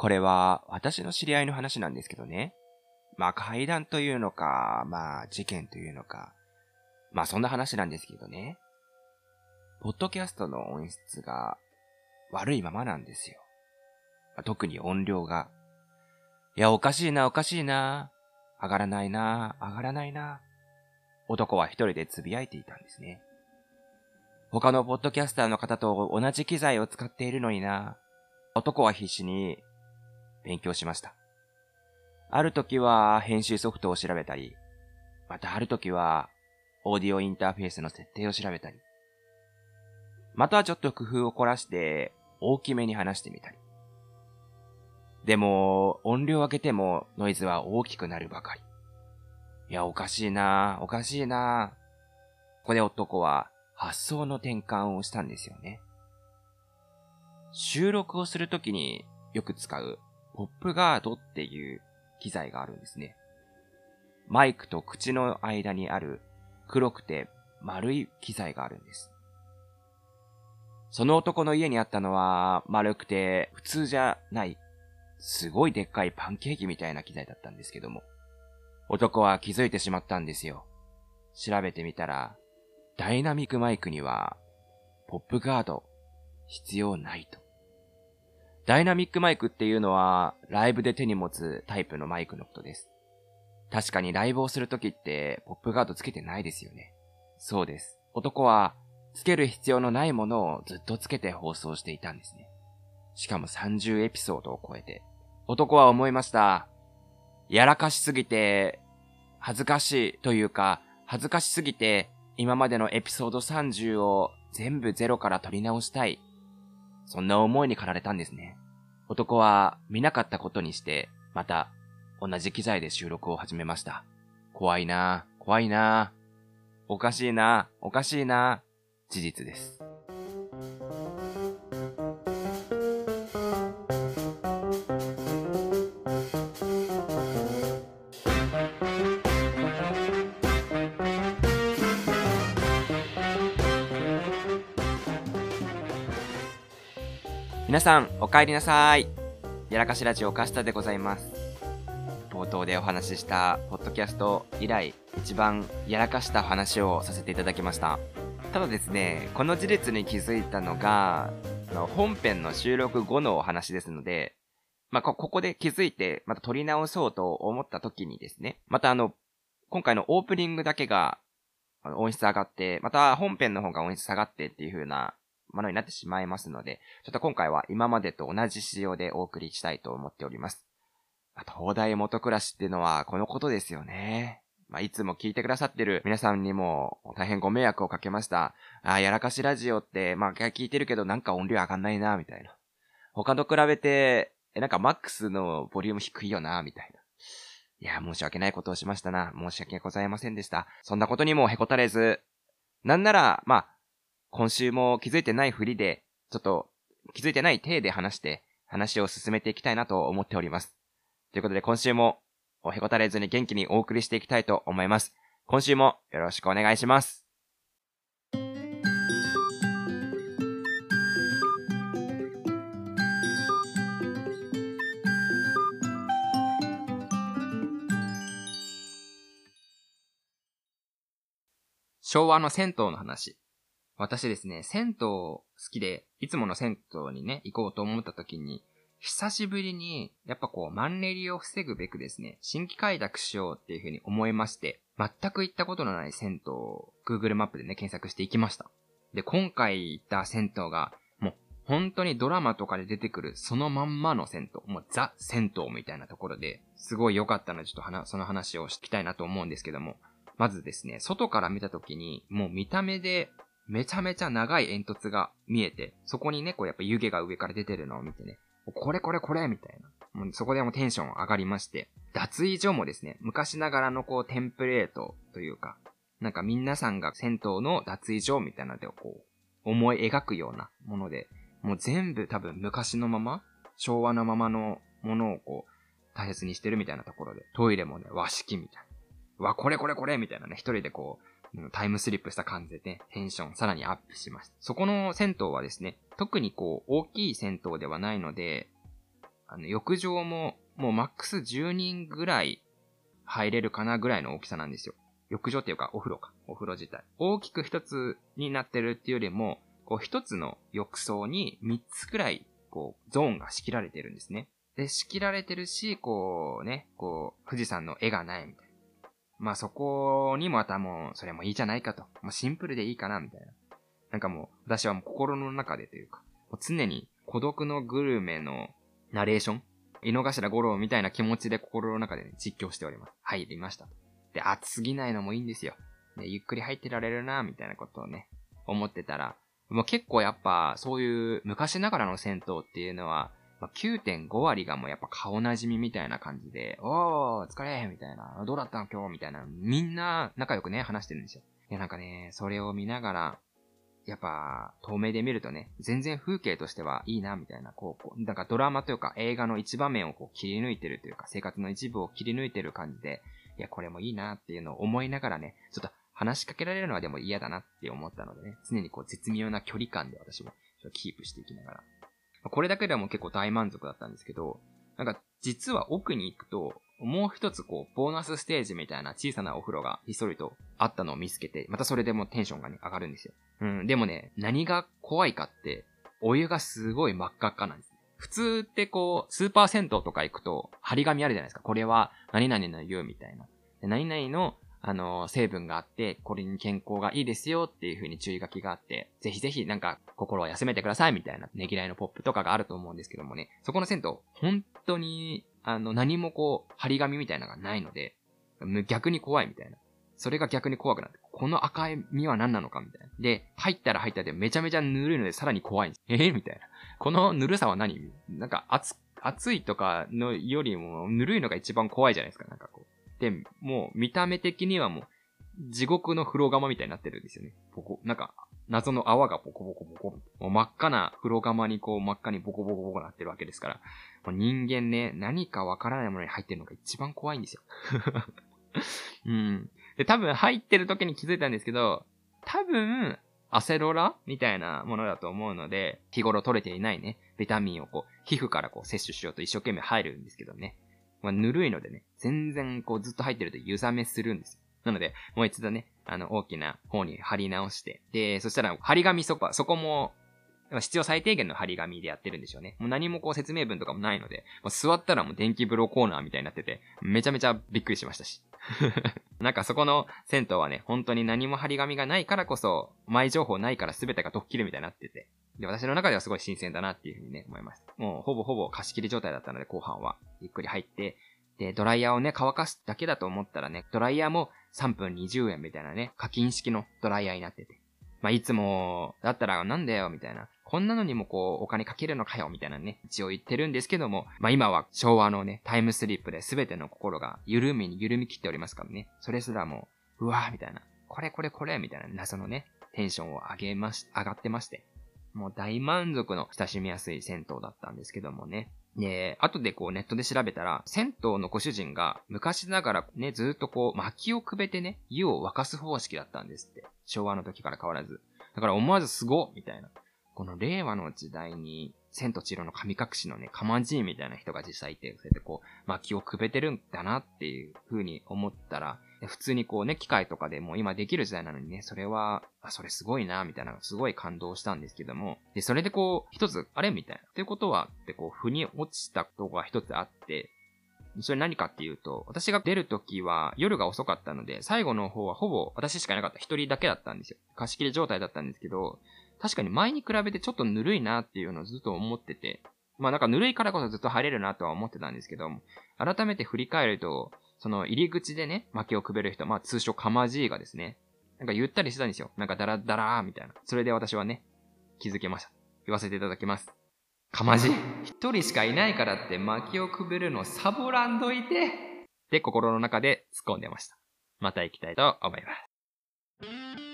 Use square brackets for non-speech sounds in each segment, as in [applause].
これは私の知り合いの話なんですけどね。まあ階段というのか、まあ事件というのか。まあそんな話なんですけどね。ポッドキャストの音質が悪いままなんですよ。特に音量が。いや、おかしいな、おかしいな。上がらないな、上がらないな。男は一人で呟いていたんですね。他のポッドキャスターの方と同じ機材を使っているのにな。男は必死に勉強しました。ある時は編集ソフトを調べたり、またある時はオーディオインターフェースの設定を調べたり、またはちょっと工夫を凝らして大きめに話してみたり。でも、音量を上げてもノイズは大きくなるばかり。いや、おかしいなおかしいなここで男は発想の転換をしたんですよね。収録をするときによく使うポップガードっていう機材があるんですね。マイクと口の間にある黒くて丸い機材があるんです。その男の家にあったのは丸くて普通じゃないすごいでっかいパンケーキみたいな機材だったんですけども、男は気づいてしまったんですよ。調べてみたら、ダイナミックマイクには、ポップガード、必要ないと。ダイナミックマイクっていうのは、ライブで手に持つタイプのマイクのことです。確かにライブをするときって、ポップガードつけてないですよね。そうです。男は、つける必要のないものをずっとつけて放送していたんですね。しかも30エピソードを超えて。男は思いました。やらかしすぎて、恥ずかしいというか、恥ずかしすぎて、今までのエピソード30を全部ゼロから取り直したい。そんな思いに駆られたんですね。男は見なかったことにして、また同じ機材で収録を始めました。怖いなぁ怖いなぁおかしいなぁおかしいなぁ事実です。皆さん、お帰りなさい。やらかしラジオカスタでございます。冒頭でお話ししたポッドキャスト以来、一番やらかした話をさせていただきました。ただですね、この事実に気づいたのが、の本編の収録後のお話ですので、まあ、ここで気づいて、また撮り直そうと思った時にですね、またあの、今回のオープニングだけが音質上がって、また本編の方が音質下がってっていう風なものになってしまいますので、ちょっと今回は今までと同じ仕様でお送りしたいと思っております。東大元暮らしっていうのはこのことですよね。まあ、いつも聞いてくださってる皆さんにも大変ご迷惑をかけました。あ、やらかしラジオって、まあ、聞いてるけどなんか音量上がんないな、みたいな。他と比べて、え、なんかマックスのボリューム低いよな、みたいな。いや、申し訳ないことをしましたな。申し訳ございませんでした。そんなことにもへこたれず、なんなら、まあ、今週も気づいてないふりで、ちょっと気づいてない体で話して、話を進めていきたいなと思っております。ということで今週も、おへこたれずに元気にお送りしていきたいと思います。今週もよろしくお願いします。昭和の銭湯の話。私ですね、銭湯好きで、いつもの銭湯にね、行こうと思った時に、久しぶりに、やっぱこう、マンネリを防ぐべくですね、新規開拓しようっていう風に思いまして、全く行ったことのない銭湯を Google マップでね、検索していきました。で、今回行った銭湯が、もう、本当にドラマとかで出てくるそのまんまの銭湯、もうザ銭湯みたいなところで、すごい良かったので、ちょっとその話をしきたいなと思うんですけども、まずですね、外から見た時に、もう見た目でめちゃめちゃ長い煙突が見えて、そこにね、こうやっぱ湯気が上から出てるのを見てね、これこれこれみたいな。もうそこでもテンション上がりまして、脱衣所もですね、昔ながらのこうテンプレートというか、なんか皆さんが銭湯の脱衣所みたいなのでこう、思い描くようなもので、もう全部多分昔のまま、昭和のままのものをこう、大切にしてるみたいなところで、トイレもね、和式みたいな。わ、これこれこれみたいなね、一人でこう、タイムスリップした感じでね、テンションさらにアップしました。そこの銭湯はですね、特にこう、大きい銭湯ではないので、あの、浴場も、もうマックス10人ぐらい入れるかなぐらいの大きさなんですよ。浴場っていうか、お風呂か。お風呂自体。大きく一つになってるっていうよりも、こう一つの浴槽に三つくらい、こう、ゾーンが仕切られてるんですね。で、仕切られてるし、こうね、こう、富士山の絵がないみたいな。まあそこにもまたもう、それもいいじゃないかと。もうシンプルでいいかな、みたいな。なんかもう、私はもう心の中でというか、もう常に孤独のグルメのナレーション井の頭五郎みたいな気持ちで心の中で、ね、実況しております。入りました。で、暑すぎないのもいいんですよ。で、ゆっくり入ってられるな、みたいなことをね、思ってたら、もう結構やっぱ、そういう昔ながらの銭湯っていうのは、まあ、9.5割がもうやっぱ顔なじみみたいな感じで、おー、疲れみたいな、どうだったの今日みたいな、みんな仲良くね、話してるんですよ。いや、なんかね、それを見ながら、やっぱ、透明で見るとね、全然風景としてはいいな、みたいな、こう、こう、なんかドラマというか映画の一場面をこう切り抜いてるというか、生活の一部を切り抜いてる感じで、いや、これもいいなっていうのを思いながらね、ちょっと話しかけられるのはでも嫌だなって思ったのでね、常にこう絶妙な距離感で私もキープしていきながら。これだけでも結構大満足だったんですけど、なんか実は奥に行くと、もう一つこう、ボーナスステージみたいな小さなお風呂がひっそりとあったのを見つけて、またそれでもテンションがね、上がるんですよ。うん、でもね、何が怖いかって、お湯がすごい真っ赤っかなんです。普通ってこう、スーパー銭湯とか行くと、張り紙あるじゃないですか。これは、何々の湯みたいな。何々の、あの、成分があって、これに健康がいいですよっていう風に注意書きがあって、ぜひぜひなんか心を休めてくださいみたいなねぎらいのポップとかがあると思うんですけどもね、そこの銭湯、本当にあの、何もこう、張り紙みたいなのがないので、逆に怖いみたいな。それが逆に怖くなって、この赤い実は何なのかみたいな。で、入ったら入ったでめちゃめちゃぬるいのでさらに怖いんです。えー、みたいな。このぬるさは何？なんか熱、熱いとかのよりもぬるいのが一番怖いじゃないですか。なんかこう。で、もう見た目的にはもう、地獄の風呂釜みたいになってるんですよね。ここ、なんか、謎の泡がボコボコボコ。もう真っ赤な風呂釜にこう真っ赤にボコボコボコなってるわけですから。もう人間ね、何かわからないものに入ってるのが一番怖いんですよ。[laughs] うん。で、多分入ってる時に気づいたんですけど、多分、アセロラみたいなものだと思うので、日頃取れていないね、ビタミンをこう、皮膚からこう摂取しようと一生懸命入るんですけどね。まあ、ぬるいのでね、全然こうずっと入ってると湯冷めするんですよ。なので、もう一度ね、あの、大きな方に貼り直して、で、そしたら、張り紙そこ、そこも、必要最低限の張り紙でやってるんでしょうね。もう何もこう説明文とかもないので、もう座ったらもう電気風呂コーナーみたいになってて、めちゃめちゃびっくりしましたし。[laughs] なんかそこの銭湯はね、本当に何も張り紙がないからこそ、前情報ないから全てがドッキリみたいになってて、で、私の中ではすごい新鮮だなっていうふうにね、思います。もうほぼほぼ貸し切り状態だったので、後半は。ゆっくり入って、で、ドライヤーをね、乾かすだけだと思ったらね、ドライヤーも3分20円みたいなね、課金式のドライヤーになってて。まあ、いつも、だったらなんだよ、みたいな。こんなのにもこう、お金かけるのかよ、みたいなね、一応言ってるんですけども、まあ今は昭和のね、タイムスリップで全ての心が緩みに緩み切っておりますからね。それすらもう、うわーみたいな。これこれこれみたいな謎のね、テンションを上げまし、上がってまして。もう大満足の親しみやすい銭湯だったんですけどもね。で、後でこうネットで調べたら、銭湯のご主人が昔ながらね、ずっとこう薪をくべてね、湯を沸かす方式だったんですって。昭和の時から変わらず。だから思わずすごみたいな。この令和の時代に、千と千尋の神隠しのね、かまじいみたいな人が実際いて、そうやってこう、薪をくべてるんだなっていう風に思ったら、普通にこうね、機械とかでも今できる時代なのにね、それは、あ、それすごいな、みたいな、すごい感動したんですけども、で、それでこう、一つ、あれみたいな。ってことは、ってこう、腑に落ちたことが一つあって、それ何かっていうと、私が出るときは夜が遅かったので、最後の方はほぼ私しかいなかった一人だけだったんですよ。貸し切り状態だったんですけど、確かに前に比べてちょっとぬるいなっていうのをずっと思ってて、まあなんかぬるいからこそずっと入れるなとは思ってたんですけども、改めて振り返ると、その入り口でね、薪をくべる人、まあ通称かまじいがですね、なんかゆったりしてたんですよ。なんかダラダラーみたいな。それで私はね、気づけました。言わせていただきます。かまじい。一人しかいないからって薪をくべるのサボらんどいてって心の中で突っ込んでました。また行きたいと思います。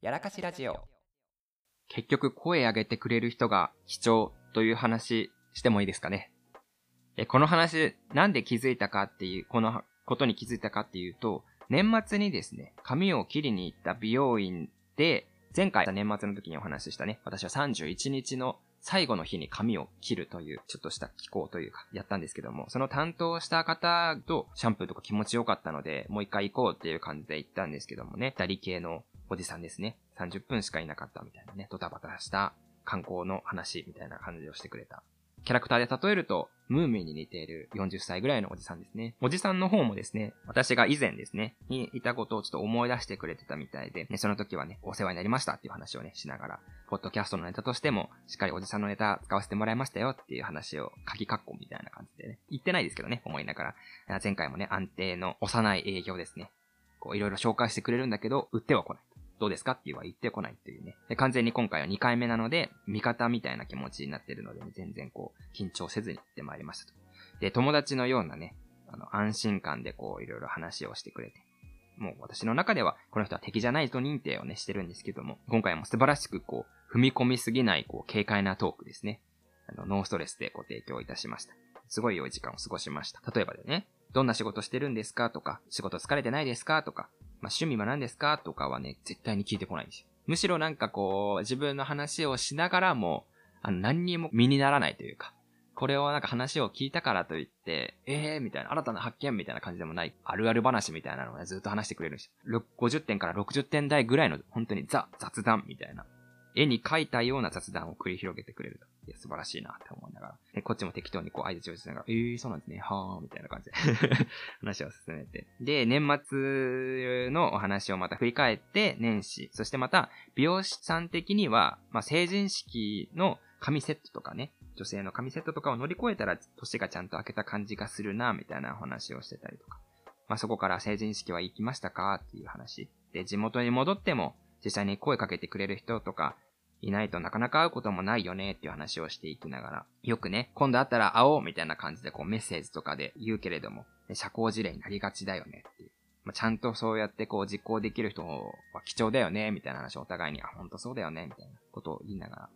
やらかしラジオ。結局声上げてくれる人が貴重という話してもいいですかね。え、この話、なんで気づいたかっていう、このことに気づいたかっていうと、年末にですね、髪を切りに行った美容院で、前回年末の時にお話ししたね、私は31日の最後の日に髪を切るという、ちょっとした機構というか、やったんですけども、その担当した方とシャンプーとか気持ちよかったので、もう一回行こうっていう感じで行ったんですけどもね、二人系のおじさんですね。30分しかいなかったみたいなね、ドタバタした観光の話みたいな感じをしてくれたキャラクターで例えると、ムーミンに似ている40歳ぐらいのおじさんですね。おじさんの方もですね、私が以前ですね、にいたことをちょっと思い出してくれてたみたいで、ね、その時はね、お世話になりましたっていう話をね、しながら、ポッドキャストのネタとしても、しっかりおじさんのネタ使わせてもらいましたよっていう話を、鍵括弧みたいな感じでね、言ってないですけどね、思いながら、前回もね、安定の幼い営業ですね。こう、いろいろ紹介してくれるんだけど、売っては来ない。どうですか？って言わ言ってこないっていうね。で、完全に今回は2回目なので、味方みたいな気持ちになってるので、ね、全然こう、緊張せずに行ってまいりましたと。で、友達のようなね、あの、安心感でこう、いろいろ話をしてくれて。もう私の中では、この人は敵じゃないと認定をね、してるんですけども、今回も素晴らしくこう、踏み込みすぎない、こう、軽快なトークですね。あの、ノーストレスでご提供いたしました。すごい良い時間を過ごしました。例えばでね、どんな仕事してるんですか？とか、仕事疲れてないですか？とか、まあ、趣味は何ですか？とかはね、絶対に聞いてこないんですよ。むしろなんかこう、自分の話をしながらも、あの、何にも身にならないというか、これをなんか話を聞いたからといって、ええー、みたいな、新たな発見みたいな感じでもない、あるある話みたいなのをね、ずっと話してくれるんですよ。50点から60点台ぐらいの、本当にザ、雑談みたいな。絵に描いたような雑談を繰り広げてくれると。いや、素晴らしいなって思いながら。で、こっちも適当にこう、相槌をしながら、えー、そうなんですね、はー、みたいな感じで [laughs] 話を進めて。で、年末のお話をまた振り返って、年始、そしてまた、美容師さん的には、まあ、成人式の紙セットとかね、女性の紙セットとかを乗り越えたら、年がちゃんと明けた感じがするな、みたいなお話をしてたりとか。まあ、そこから成人式は行きましたか？っていう話。で、地元に戻っても、実際に声かけてくれる人とか、いないとなかなか会うこともないよねっていう話をしていきながら、よくね、今度会ったら会おうみたいな感じでこうメッセージとかで言うけれども、社交辞令になりがちだよねっていう。まあ、ちゃんとそうやってこう実行できる人は貴重だよねみたいな話をお互いに、あ、ほんとそうだよねみたいなことを言いながら。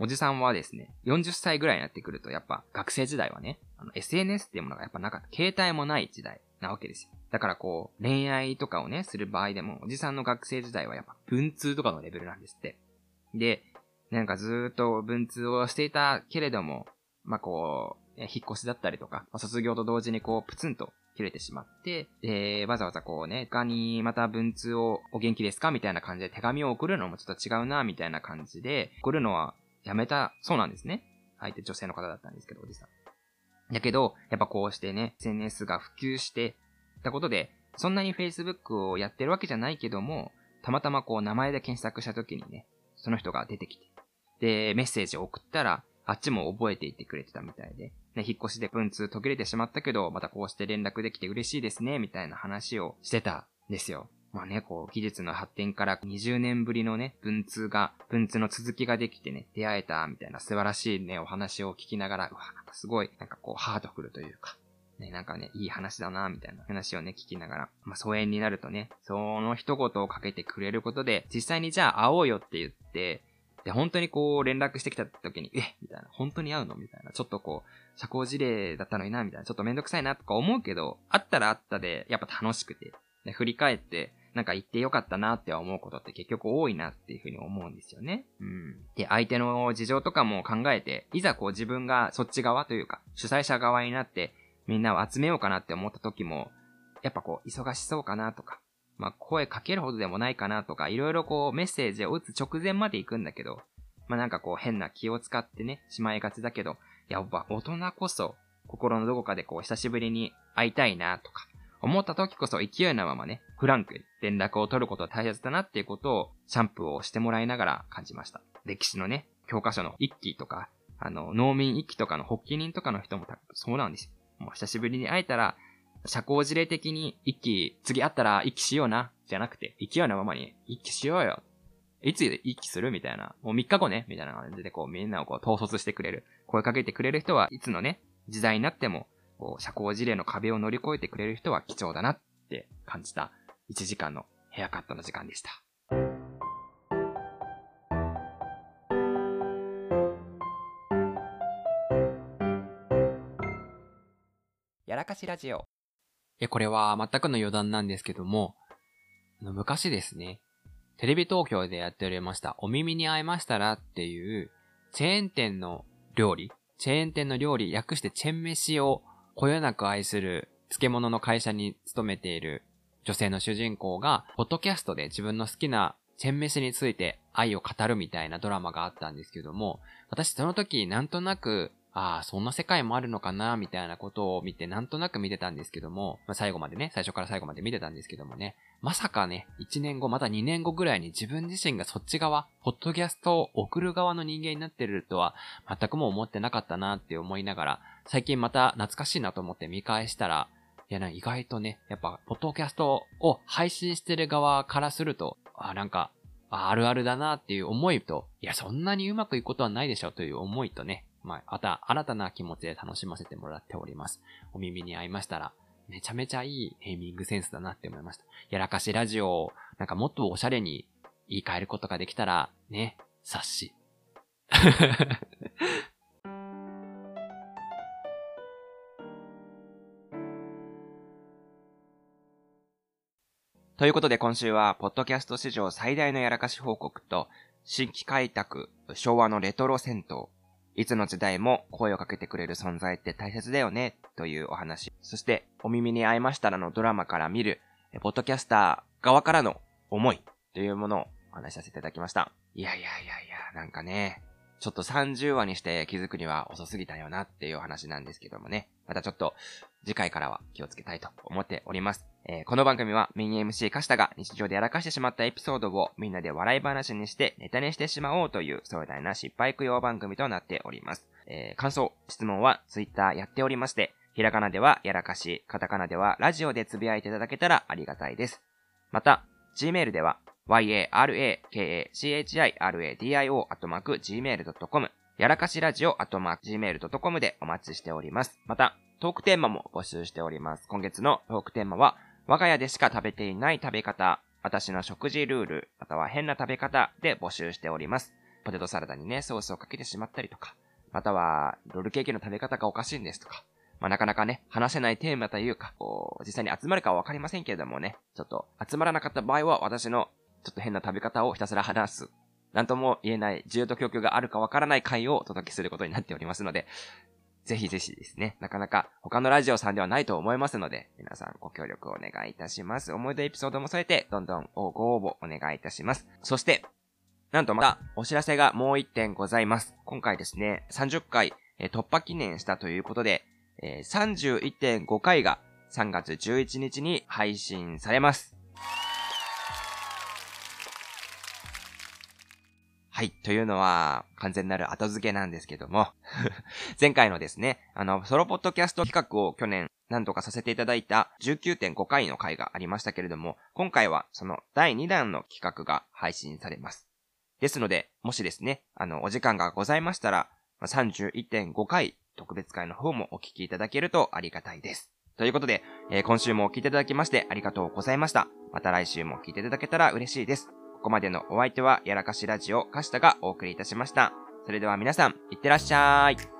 おじさんはですね、40歳ぐらいになってくるとやっぱ学生時代はね、あの SNS っていうものがやっぱなかった。携帯もない時代なわけですよ。だからこう、恋愛とかをね、する場合でも、おじさんの学生時代はやっぱ文通とかのレベルなんですって。で、なんかずっと文通をしていたけれども、まあ、こう、引っ越しだったりとか、卒業と同時にこう、プツンと切れてしまって、で、わざわざこうね、他にまた文通をお元気ですかみたいな感じで手紙を送るのもちょっと違うな、みたいな感じで、送るのはやめたそうなんですね。相手女性の方だったんですけど、おじさん。だけど、やっぱこうしてね、SNS が普及してたことで、そんなに Facebook をやってるわけじゃないけども、たまたまこう名前で検索した時にね、その人が出てきて、で、メッセージを送ったら、あっちも覚えていてくれてたみたいで、ね、引っ越しで文通途切れてしまったけど、またこうして連絡できて嬉しいですね、みたいな話をしてたんですよ。まあね、こう、技術の発展から20年ぶりのね、文通が、文通の続きができてね、出会えた、みたいな素晴らしいね、お話を聞きながら、うわ、なんかすごい、なんかこう、ハートフルというか、ね、なんかね、いい話だな、みたいな話をね、聞きながら、まあ、疎遠になるとね、その一言をかけてくれることで、実際にじゃあ会おうよって言って、で、本当にこう連絡してきた時に、えみたいな、本当に会うのみたいな、ちょっとこう、社交辞令だったのにな、みたいな、ちょっとめんどくさいなとか思うけど、会ったら会ったで、やっぱ楽しくて、で、振り返って、なんか言ってよかったなって思うことって結局多いなっていうふうに思うんですよね。うん。で、相手の事情とかも考えて、いざこう自分がそっち側というか、主催者側になって、みんなを集めようかなって思った時も、やっぱこう、忙しそうかなとか、まあ、声かけるほどでもないかなとか、いろいろこう、メッセージを打つ直前まで行くんだけど、まあ、なんかこう、変な気を使ってね、しまいがちだけど、やっぱ大人こそ、心のどこかでこう、久しぶりに会いたいなとか、思った時こそ勢いのままね、フランクに連絡を取ることは大切だなっていうことを、シャンプーをしてもらいながら感じました。歴史のね、教科書の一揆とか、あの、農民一揆とかの発起人とかの人もそうなんですよ。もう久しぶりに会えたら、社交辞令的に一気、次会ったら一気しような、じゃなくて、勢いのままに一気しようよ。いつ一気するみたいな。もう3日後ねみたいな感じでこうみんなをこう統率してくれる。声かけてくれる人はいつのね、時代になっても、こう社交辞令の壁を乗り越えてくれる人は貴重だなって感じた1時間のヘアカットの時間でした。らかしラジオ。え、これは全くの余談なんですけども、あの昔ですね、テレビ東京でやっておりましたお耳に合いましたらっていうチェーン店の料理、チェーン店の料理、略してチェン飯をこよなく愛する漬物の会社に勤めている女性の主人公が、ポッドキャストで自分の好きなチェン飯について愛を語るみたいなドラマがあったんですけども、私その時なんとなくああ、そんな世界もあるのかな、みたいなことを見て、なんとなく見てたんですけども、まあ、最後までね、最初から最後まで見てたんですけどもね、まさかね、1年後、また2年後ぐらいに自分自身がそっち側、ポッドキャストを送る側の人間になってるとは、全くもう思ってなかったなって思いながら、最近また懐かしいなと思って見返したら、いや、な意外とね、やっぱ、ポッドキャストを配信してる側からすると、あ、なんか、あるあるだなっていう思いと、いや、そんなにうまくいくことはないでしょうという思いとね、まあ、また新たな気持ちで楽しませてもらっております。お耳に合いましたら、めちゃめちゃいいネーミングセンスだなって思いました。やらかしラジオを、なんかもっとおしゃれに言い換えることができたら、ね、冊子。[laughs] ということで今週は、ポッドキャスト史上最大のやらかし報告と、新規開拓、昭和のレトロ銭湯、いつの時代も声をかけてくれる存在って大切だよね、というお話。そして、お耳に合いましたらのドラマから見る、ポッドキャスター側からの思いというものをお話しさせていただきました。いやいやいやいや、なんかね、ちょっと30話にして気づくには遅すぎたよなっていう話なんですけどもね。またちょっと次回からは気をつけたいと思っております。えー、この番組はメイン MC カシタが日常でやらかしてしまったエピソードをみんなで笑い話にしてネタにしてしまおうという壮大な失敗供養番組となっております。えー、感想、質問は Twitter やっておりまして、ひらがなではやらかし、カタカナではラジオでつぶやいていただけたらありがたいです。また、Gmail では yarakashiradio.gmail.com やらかしラジオ .gmail.com でお待ちしております。また、トークテーマも募集しております。今月のトークテーマは、我が家でしか食べていない食べ方、私の食事ルール、または変な食べ方で募集しております。ポテトサラダにね、ソースをかけてしまったりとか、または、ロールケーキの食べ方がおかしいんですとか、まあ、なかなかね、話せないテーマというか、こう、実際に集まるかはわかりませんけれどもね、ちょっと集まらなかった場合は私のちょっと変な食べ方をひたすら話す。なんとも言えない需要と供給があるかわからない回をお届けすることになっておりますので、ぜひぜひですね、なかなか他のラジオさんではないと思いますので、皆さんご協力お願いいたします。思い出エピソードも添えて、どんどんご応募お願いいたします。そして、なんとまたお知らせがもう一点ございます。今回ですね、30回、え突破記念したということで、え、31.5回が3月11日に配信されます。はい。というのは、完全なる後付けなんですけども [laughs] 前回のですね、あの、ソロポッドキャスト企画を去年何度かさせていただいた19.5回の回がありましたけれども、今回はその第2弾の企画が配信されます。ですので、もしですね、あの、お時間がございましたら、31.5回特別会の方もお聞きいただけるとありがたいです。ということで、えー、今週も聞いていただきましてありがとうございました。また来週も聞いていただけたら嬉しいです。ここまでのお相手は、やらかしラジオ、カシタがお送りいたしました。それでは皆さん、いってらっしゃい。